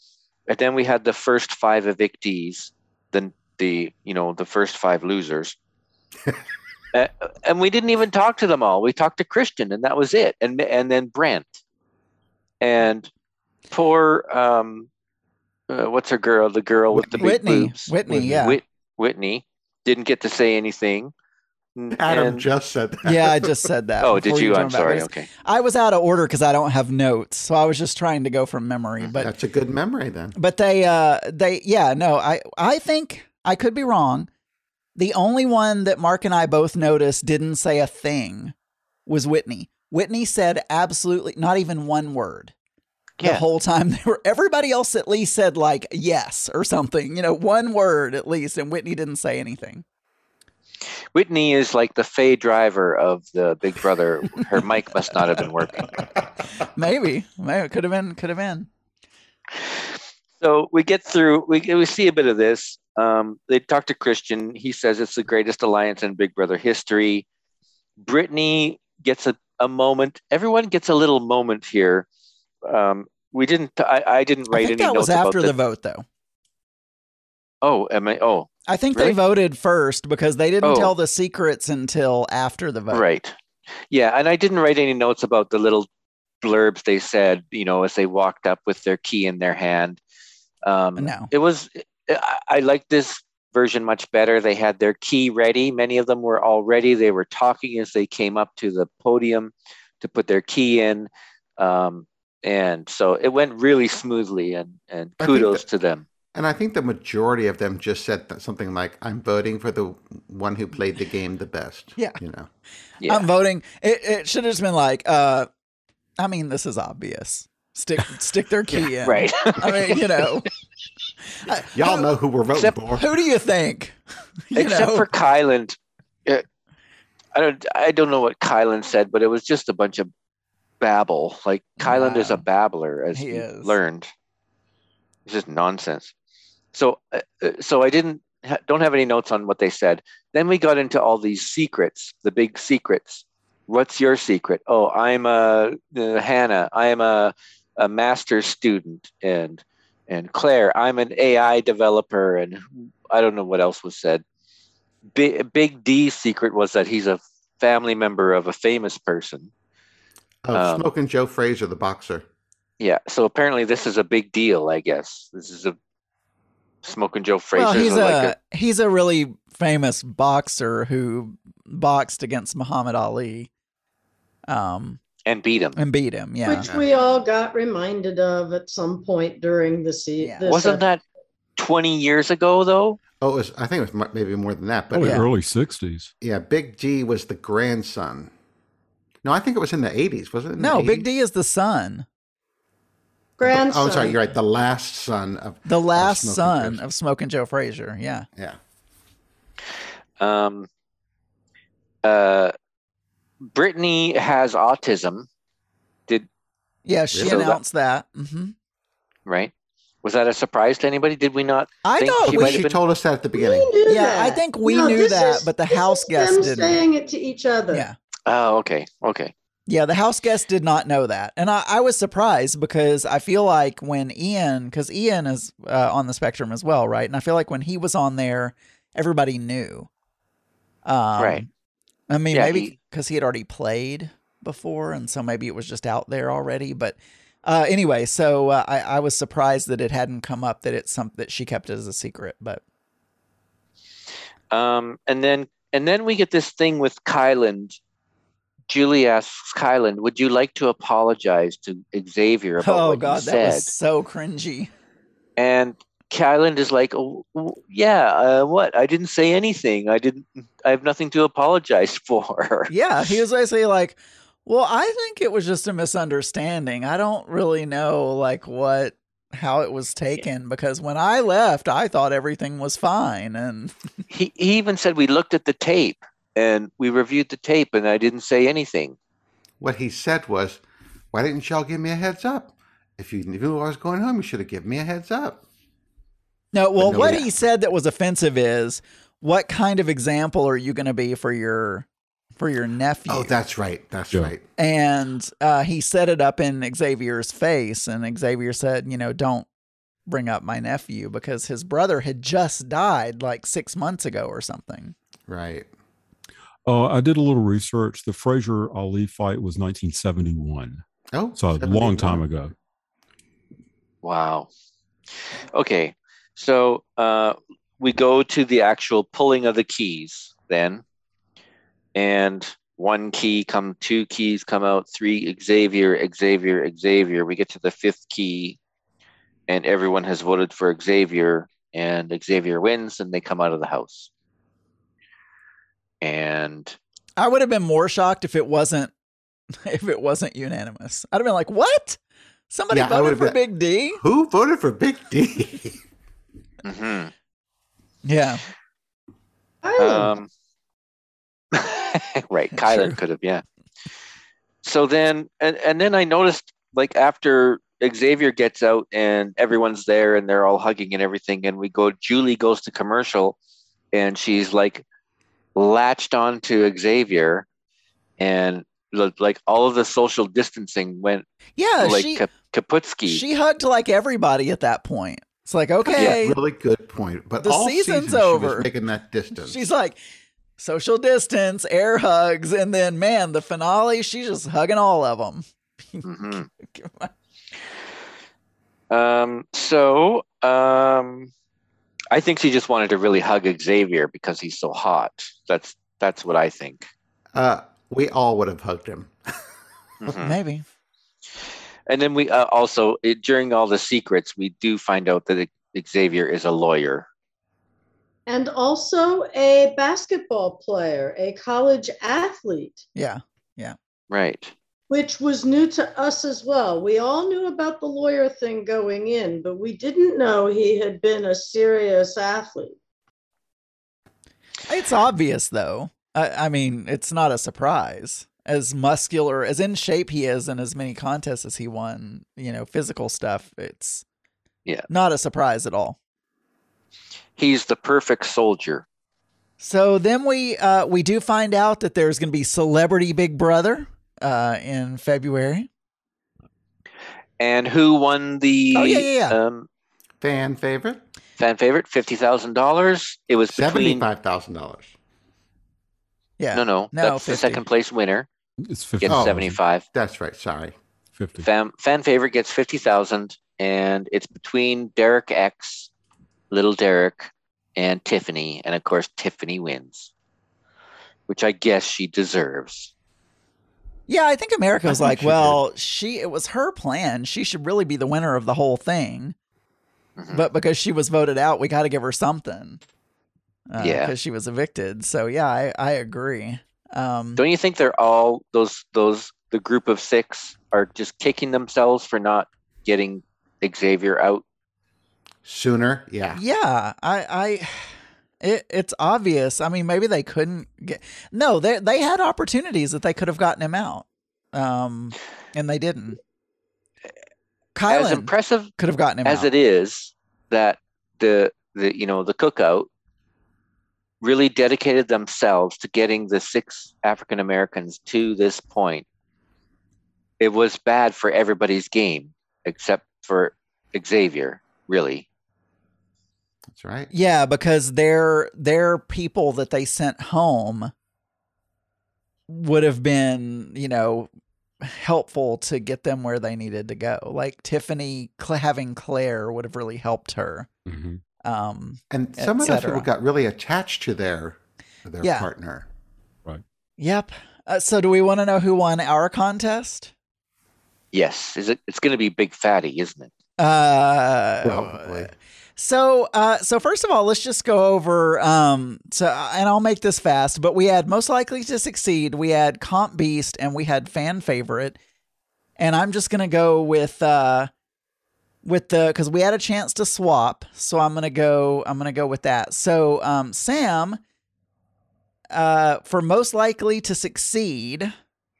and then we had the first five evictees, then the you know the first five losers. Uh, and we didn't even talk to them all. We talked to Christian, and that was it. And and then Brent, and poor um, uh, what's her girl? The girl with the big Whitney. boobs. Whitney, yeah. Whit- Whitney. didn't get to say anything. Adam And- just said that. Yeah, I just said that. oh, did before you? I'm sorry. I was- Okay. I was out of order because I don't have notes, so I was just trying to go from memory. But That's a good memory then. but they uh they yeah no I I think I could be wrong. The only one that Mark and I both noticed didn't say a thing was Whitney. Whitney said absolutely not even one word the whole time. They were everybody else at least said like yes or something, you know, one word at least, and Whitney didn't say anything. Whitney is like the Fay driver of the Big Brother. Her mic must not have been working. Maybe, maybe it could have been, could have been. So we get through. We we see a bit of this. Um, they talk to Christian. He says it's the greatest alliance in Big Brother history. Britini gets a, a moment. Everyone gets a little moment here. Um, we didn't. I, I didn't I write think any that was after the vote, though. Oh, am I? Oh, I think Really? they voted first because they didn't Oh. tell the secrets until after the vote. Right. Yeah, and I didn't write any notes about the little blurbs they said, you know, as they walked up with their key in their hand. Um, No. It was, I, I liked this version much better. They had their key ready. Many of them were already, they were talking as they came up to the podium to put their key in. Um, and so it went really smoothly, and, and kudos to them. And I think the majority of them just said something like, "I'm voting for the one who played the game the best." Yeah. you know. Yeah. I'm voting. It, it should have just been like, uh, I mean, this is obvious. Stick stick their key in. right. I mean, you know. Y'all who, know who we're voting Except- for. Who do you think? You except know? for Kyland. uh, I don't I don't know what Kyland said, but it was just a bunch of babble. Like Kyland is a babbler, as He we is. learned. It's just nonsense. So uh, uh, so I didn't ha- don't have any notes on what they said. Then we got into all these secrets, the big secrets. What's your secret? Oh, I'm a uh, Hannah. I am a a master's student, and and Claire, I'm an AI developer, and I don't know what else was said. Big, Big D's secret was that he's a family member of a famous person. Oh, Um, smoking Joe Frazier, the boxer. Yeah, so apparently this is a big deal. I guess this is a smoking Joe Frazier. well, he's a, like he's a really famous boxer who boxed against Muhammad Ali, um, and beat him. and beat him. Yeah, Which we all got reminded of at some point during the season. Yeah. Wasn't that twenty years ago though? Oh, it was. I think it was maybe more than that. But Probably Yeah. early 60s. yeah, Big G was the grandson. No, I think it was in the '80s. wasn't it? No, the Big D is the son, grandson? Oh, sorry. You're right. The last son of the last Smoking son Frazier. of Smoking Joe Frazier. Yeah, yeah. Um, uh, Britini has autism. Did yeah, she So that- announced that. hmm right? Was that a surprise to anybody? Did we not? I think thought she we might She have been- told us that at the beginning. Yeah, that. I think we No, knew this that, is- but the house guests didn't. saying it to each other. Yeah. Oh, okay, okay. Yeah, the house guest did not know that. And I, I was surprised because I feel like when Ian, because Ian is uh, on the spectrum as well, right? And I feel like when he was on there, everybody knew. Um, Right. I mean, Yeah, maybe because he had already played before. And so maybe it was just out there already. But uh, anyway, so uh, I, I was surprised that it hadn't come up that it's something that she kept as a secret. But Um, and then and then we get this thing with Kyland. Julie asks Kyland, "Would you like to apologize to Xavier about oh, what God, you that said?" was so cringy. And Kyland is like, oh, "Yeah, uh, what? I didn't say anything. I didn't. I have nothing to apologize for." Yeah, he was basically like, "Well, I think it was just a misunderstanding. I don't really know like what how it was taken because when I left, I thought everything was fine and he he even said we looked at the tape and we reviewed the tape, and I didn't say anything. What he said was, "Why didn't y'all give me a heads up? If you knew I was going home, you should have given me a heads up." No, well, no, what yeah. he said that was offensive is what kind of example are you going to be for your for your nephew? Oh, that's right. That's Yeah. right. and uh, he set it up in Xavier's face, and Xavier said, "You know, don't bring up my nephew because his brother had just died like six months ago or something." Right. Uh, I did a little research. The Frazier Ali fight was 1971, Oh, so a long time ago. Wow. Okay, so uh, we go to the actual pulling of the keys then, and one key come, two keys come out, three Xavier, Xavier, Xavier. We get to the fifth key, and everyone has voted for Xavier, and Xavier wins, and they come out of the house. And I would have been more shocked if it wasn't if it wasn't unanimous. I'd have been like, "What? Somebody Yeah, voted for been- Big D?" Who voted for Big D? mm-hmm. Yeah. Um, right, True. Kyland could have, yeah. So then, and and then I noticed, like after Xavier gets out and everyone's there and they're all hugging and everything, and we go. Julie goes to commercial, and she's like latched on to Xavier, and like all of the social distancing went Yeah, like she Ka- Kaputski. she hugged like everybody at that point. It's like, okay, really good point. But The all season's season she was over. making that distance. she's like social distance, air hugs, and then man, the finale, she's just hugging all of them. Mhm. Um, so um, I think she just wanted to really hug Xavier because he's so hot. That's that's what I think. uh, we all would have hugged him. Mhm. Maybe. And then we uh, also it, during all the secrets, we do find out that Xavier is a lawyer. and also a basketball player, a college athlete, Yeah, Yeah. Right. Which was new to us as well. We all knew about the lawyer thing going in, but we didn't know he had been a serious athlete. It's obvious though. I, I mean, it's not a surprise. As muscular, as in shape he is, and as many contests as he won, you know, physical stuff. It's Yeah. not a surprise at all. He's the perfect soldier. So then we uh, we do find out that there's going to be Celebrity Big Brother uh, in February. And who won the Oh, yeah, yeah, yeah. Um, Fan favorite? fan favorite? Fifty thousand dollars. It was between. Seventy-five thousand dollars. Yeah, No, no, No, that's the second place winner It's 50. gets Oh. seventy-five. That's right. Sorry. 50. Fan fan favorite gets fifty thousand, and it's between Derek X, Little Derek, and Tiffany, and of course Tiffany wins, which I guess she deserves. Yeah. I think America was like, she well, she it was her plan. She should really be the winner of the whole thing. Mhm. But because she was voted out, we got to give her something. Uh, Yeah. because she was evicted. So yeah, I I agree. Um, Don't you think they're all those those the group of six are just kicking themselves for not getting Xavier out? Sooner, yeah. Yeah, I, I, it, it's obvious. I mean, maybe they couldn't get. No, they they had opportunities that they could have gotten him out, um, and they didn't. As impressive could have gotten him as out. it is that the the you know the cookout really dedicated themselves to getting the six African Americans to this point. It was bad for everybody's game except for Xavier, really. That's right. Yeah, because their their people that they sent home would have been, you know, helpful to get them where they needed to go. Like Tiffany Cl- having Claire would have really helped her. hmm Um, And some of those people got really attached to their their Yeah. partner. Right. Yep. Uh, so, do we want to know who won our contest? Yes, is it? It's going to be Big Fatty, isn't it? Uh, Probably. So, uh, so first of all, let's just go over. Um, so, and I'll make this fast, but we had most likely to succeed. We had comp beast, and we had fan favorite. And I'm just gonna go with uh, with the because we had a chance to swap. So I'm gonna go. I'm gonna go with that. So, um, Sam, uh, for most likely to succeed,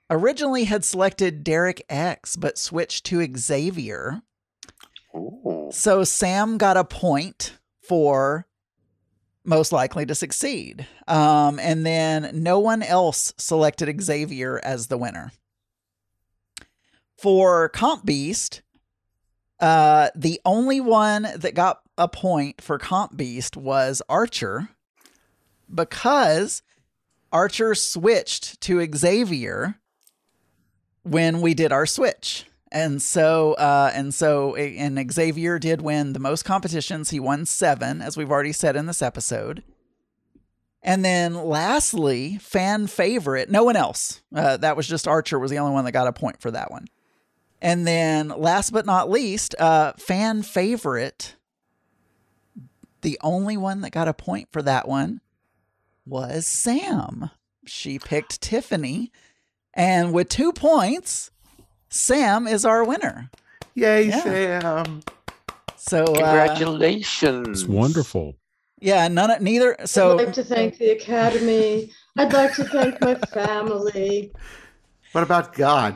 originally had selected Derek X, but switched to Xavier. So Sam got a point for most likely to succeed. Um, and then no one else selected Xavier as the winner. For Comp Beast, uh, the only one that got a point for Comp Beast was Archer because Archer switched to Xavier when we did our switch. And so, uh, and so, and Xavier did win the most competitions. He won seven, as we've already said in this episode. And then, lastly, fan favorite. No one else. Uh, that was just Archer was the only one that got a point for that one. And then, last but not least, uh, fan favorite. The only one that got a point for that one was Sam. She picked Tiffany, and with two points, Sam is our winner. Yay, Yeah. Sam! So, uh, Congratulations. It's wonderful. yeah, none, of- neither. So, I'd like to thank the Academy. I'd like to thank my family. What about God?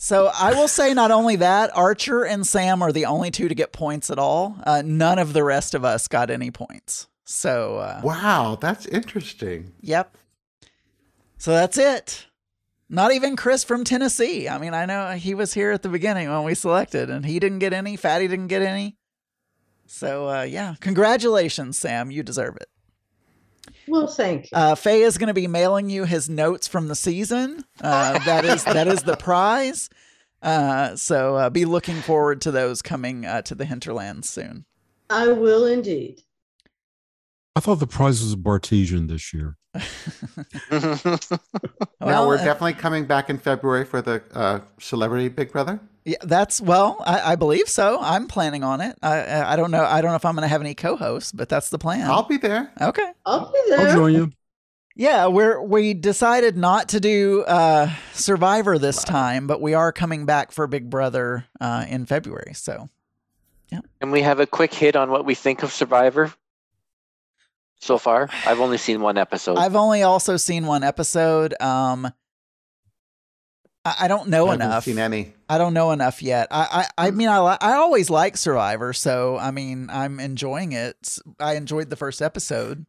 So I will say not only that, Archer and Sam are the only two to get points at all. Uh, none of the rest of us got any points. So, uh, Wow, that's interesting. yep. So that's it. Not even Chris from Tennessee. I mean, I know he was here at the beginning when we selected, and he didn't get any. Fatty didn't get any. So, uh, yeah, congratulations, Sam. You deserve it. Well, thank you. Uh, Faye is going to be mailing you his notes from the season. Uh, that is that is the prize. Uh, so uh, be looking forward to those coming uh, to the hinterlands soon. I will indeed. I thought the prize was a Bartesian this year. now we're uh, definitely coming back in February for the uh, Celebrity Big Brother. yeah, that's well, I, I believe so. I'm planning on it. I- I I don't know. I don't know if I'm going to have any co-hosts, but that's the plan. I'll be there. okay. I'll be there. I'll join you. Yeah, we're we decided not to do uh, Survivor this time, but we are coming back for Big Brother uh, in February. So yeah. Can we have a quick hit on what we think of Survivor so far? I've only seen one episode. I've only also seen one episode. Um, I, I don't know I enough. seen any. I don't know enough yet. I I, I mean I li- I always like Survivor, so I mean I'm enjoying it. I enjoyed the first episode.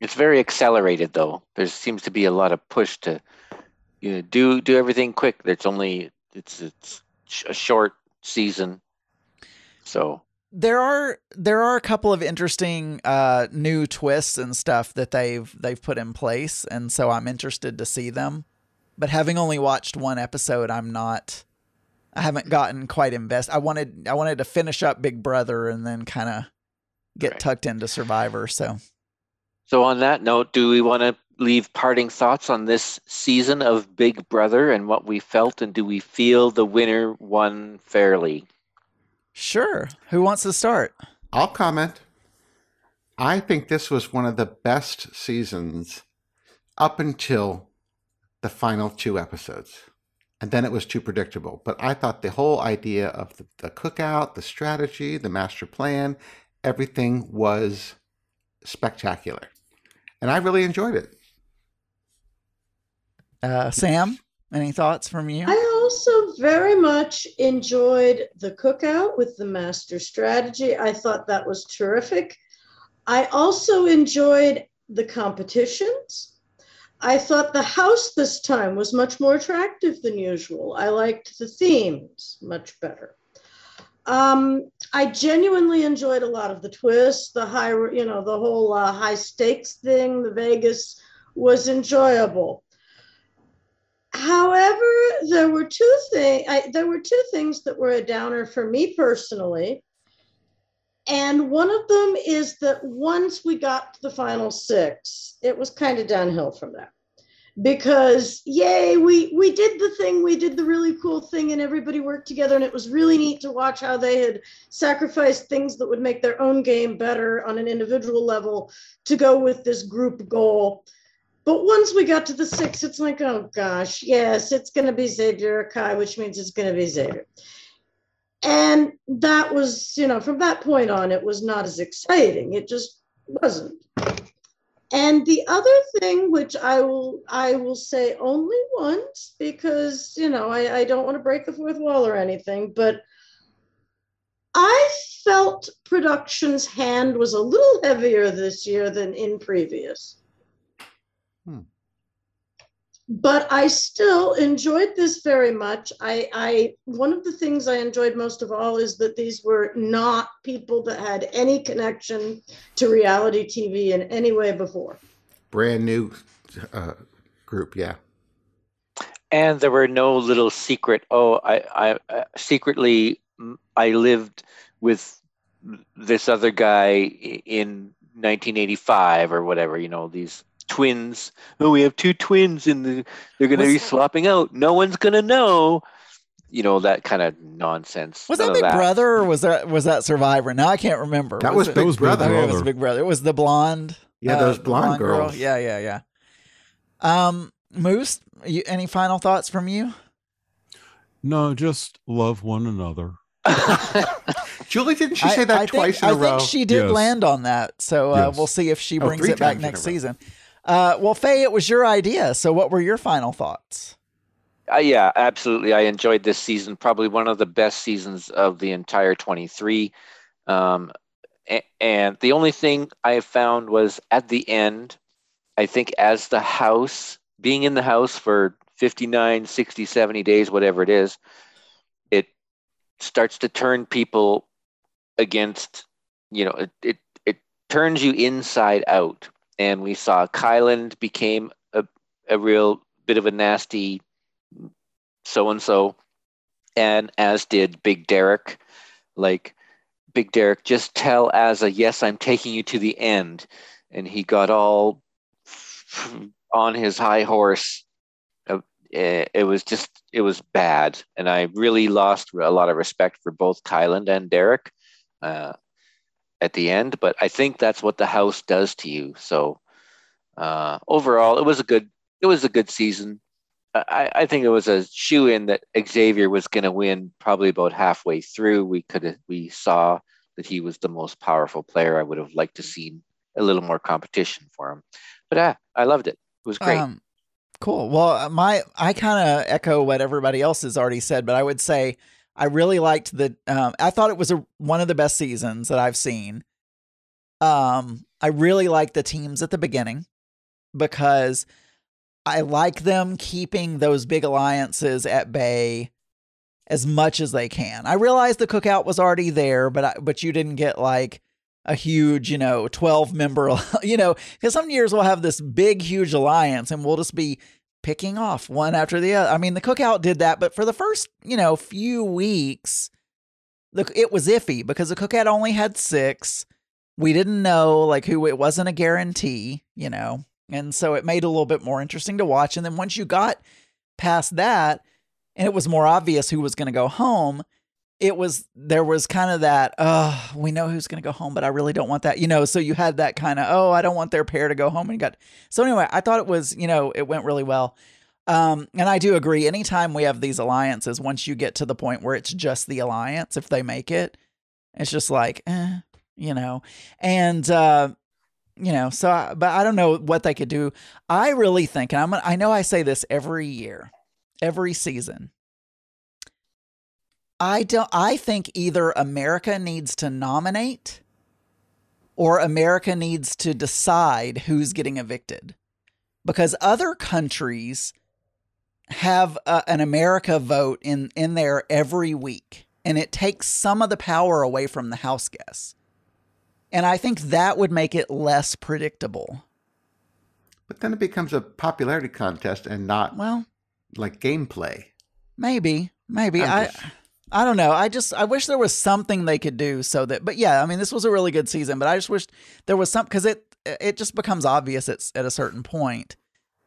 It's very accelerated though. There seems to be a lot of push to you know, do do everything quick. There's only it's it's sh- a short season. So There are there are a couple of interesting uh, new twists and stuff that they've they've put in place, and so I'm interested to see them. But having only watched one episode, I'm not. I haven't gotten quite invested. I wanted I wanted to finish up Big Brother and then kind of get Right. tucked into Survivor. So so on that note, do we want to leave parting thoughts on this season of Big Brother and what we felt and do we feel the winner won fairly? Sure, who wants to start? I'll comment. I think this was one of the best seasons up until the final two episodes. And then it was too predictable. But I thought the whole idea of the, the cookout, the strategy, the master plan, everything was spectacular. And I really enjoyed it. Uh, Sam, any thoughts from you? I also very much enjoyed the cookout with the master strategy. I thought that was terrific. I also enjoyed the competitions. I thought the house this time was much more attractive than usual. I liked the themes much better. Um, I genuinely enjoyed a lot of the twists, the high, you know, the whole uh, high stakes thing, the Vegas was enjoyable. However, there were two things. There were two things that were a downer for me personally, and one of them is that once we got to the final six, it was kind of downhill from there. Because yay, we we did the thing, we did the really cool thing, and everybody worked together, and it was really neat to watch how they had sacrificed things that would make their own game better on an individual level to go with this group goal. But once we got to the six, it's like, oh gosh, yes, it's going to be Xavier Kai, which means it's going to be Xavier. And that was, you know, from that point on, it was not as exciting. It just wasn't. And the other thing, which I will, I will say only once, because you know, I, I don't want to break the fourth wall or anything, but I felt production's hand was a little heavier this year than in previous but I still enjoyed this very much. I, I one of the things I enjoyed most of all is that these were not people that had any connection to reality TV in any way before. Brand new uh, group, yeah. and there were no little secret. Oh, I, I, I secretly mm, I lived with this other guy in 1985 or whatever. You know these twins. Oh, we have two twins in the. They're going to Was- be swapping out. No one's going to know. You know that kind of nonsense. Was None that of Big Brother or was that was that Survivor? No, I can't remember. That was it- Big was Big Brother. Okay, it was Brother. Big Brother. It was the blonde. Yeah, uh, those the blonde girl. girls. Yeah, yeah, yeah. Um, Moose, you, any final thoughts from you? No, just love one another. Julie, didn't she I- say that I twice think, in a I row? I think she did Yes. land on that. So uh, Yes. we'll see if she Oh, brings three it back times in a next row. season. Uh, well, Faye, it was your idea. So what were your final thoughts? Uh, yeah, absolutely. I enjoyed this season. Probably one of the best seasons of the entire 23. Um, and the only thing I found was at the end, I think as the house, being in the house for 59, 60, 70 days, whatever it is, it starts to turn people against, you know, it, it, it turns you inside out. And we saw Kyland became a, a real bit of a nasty so and so, and as did Big Derek. Like Big Derek, just tell Azah, yes, I'm taking you to the end, and he got all on his high horse. Uh, It was just it was bad, and I really lost a lot of respect for both Kyland and Derek uh, at the end. But I think that's what the house does to you. So uh, overall, it was a good it was a good season. I, I think it was a shoe in that Xavier was going to win probably about halfway through. We could we saw that he was the most powerful player. I would have liked to seen a little more competition for him, but uh, I loved it. It was great. Um, cool. Well, uh, my I kind of echo what everybody else has already said, but I would say I really liked the. Um, I thought it was a, one of the best seasons that I've seen. Um, I really liked the teams at the beginning because I like them keeping those big alliances at bay as much as they can. I realized the cookout was already there, but I, but you didn't get like a huge, you know, 12 member, you know, because some years we'll have this big, huge alliance and we'll just be picking off one after the other. I mean, the cookout did that, but for the first, you know, few weeks, look, it was iffy because the cookout only had six. We didn't know like who it wasn't a guarantee, you know, and so it made it a little bit more interesting to watch. And then once you got past that, and it was more obvious who was going to go home, it was there was kind of that oh we know who's going to go home but i really don't want that you know so you had that kind of oh i don't want their pair to go home and got so anyway i thought it was you know it went really well. Um and i do agree anytime we have these alliances once you get to the point where it's just the alliance if they make it it's just like eh, you know and uh you know so I, but i don't know what they could do. I really think and i'm i know i say this every year every season I don't I think either America needs to nominate or America needs to decide who's getting evicted. Because other countries have a, an America vote in in there every week and it takes some of the power away from the house guests. And I think that would make it less predictable. But then it becomes a popularity contest and not Well, like gameplay. maybe, maybe I I don't know. I just I wish there was something they could do so that. But yeah, I mean, this was a really good season. But I just wish there was some because it it just becomes obvious at at a certain point,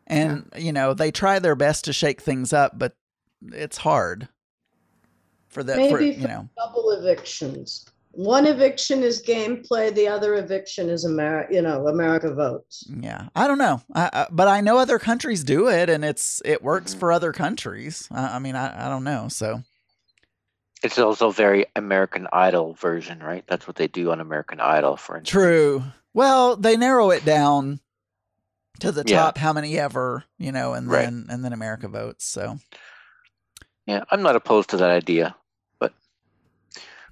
and you know they try their best to shake things up, but it's hard for that. For, Maybe you for know, double evictions. One eviction is gameplay. The other eviction is America. You know, America votes. yeah. I don't know. I, I, but I know other countries do it, and it's it works mm-hmm. for other countries. I, I mean, I, I don't know. So It's also very American Idol version, right? That's what they do on American Idol, for instance. True. Well, they narrow it down to the Yeah. top how many ever, you know, and Right. then and then America votes. So Yeah, I'm not opposed to that idea, but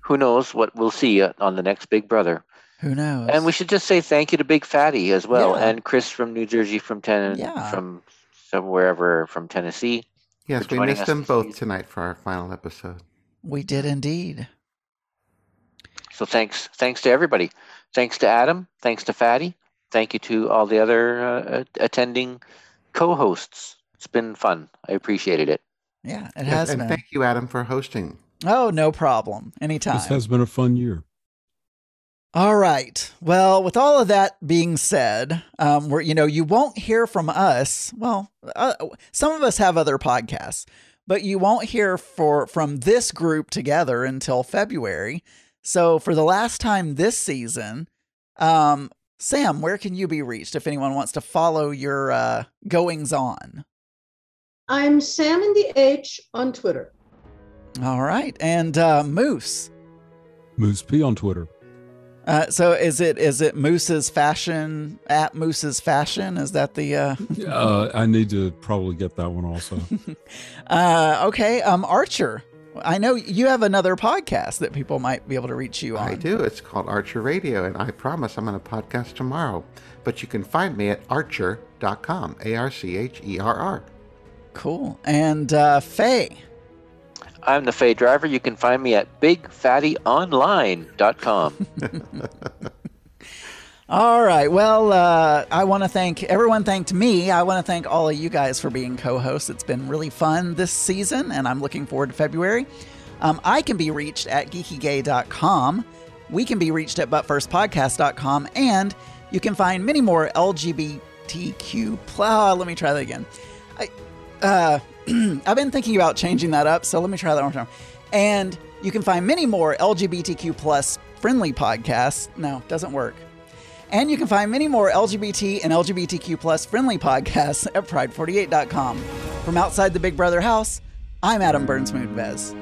who knows what we'll see uh, on the next Big Brother. who knows? And we should just say thank you to Big Fatty as well, Yeah. and Chris from New Jersey, from ten, Yeah. from somewhere ever from Tennessee. Yes, we missed them both season. tonight for our final episode. We did indeed. So thanks, thanks to everybody. Thanks to Adam. Thanks to Fatty. Thank you to all the other uh, attending co-hosts. It's been fun. I appreciated it. Yeah, it Yes, has and been. thank you, Adam, for hosting. oh, no problem. Anytime. This has been a fun year. All right. Well, with all of that being said, um, we're you know you won't hear from us. Well, uh, some of us have other podcasts, but you won't hear for from this group together until February. So for the last time this season, um, Sam, where can you be reached if anyone wants to follow your uh, goings on? I'm Sam in the H on Twitter. All right, and uh, Moose. Moose P on Twitter. Uh, so is it is it Moose's fashion at Moose's fashion? Is that the uh, Uh, I need to probably get that one also. uh okay um Archer? I know you have another podcast that people might be able to reach you on. I do. It's called Archer Radio, and I promise I'm going to podcast tomorrow. But you can find me at archer.com, A R C H E R R. Cool. And uh Faye. I'm the Fay Driver. You can find me at bigfattyonline.com. All right. Well, uh, I want to thank everyone. Thanked me. I want to thank all of you guys for being co-hosts. It's been really fun this season, and I'm looking forward to February. Um, I can be reached at geekygay.com. We can be reached at buttfirstpodcast.com, and you can find many more LGBTQ. Pl- let me try that again. I, uh, I've been thinking about changing that up, so let me try that one more time. And you can find many more LGBTQ plus friendly podcasts. No, doesn't work. And you can find many more LGBT and LGBTQ plus friendly podcasts at pride48.com. From outside the Big Brother house, I'm Adam Burns Moonves.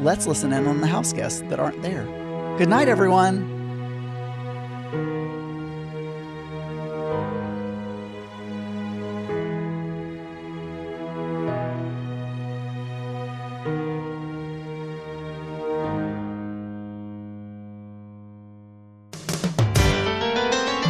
Let's listen in on the house guests that aren't there. Good night, everyone.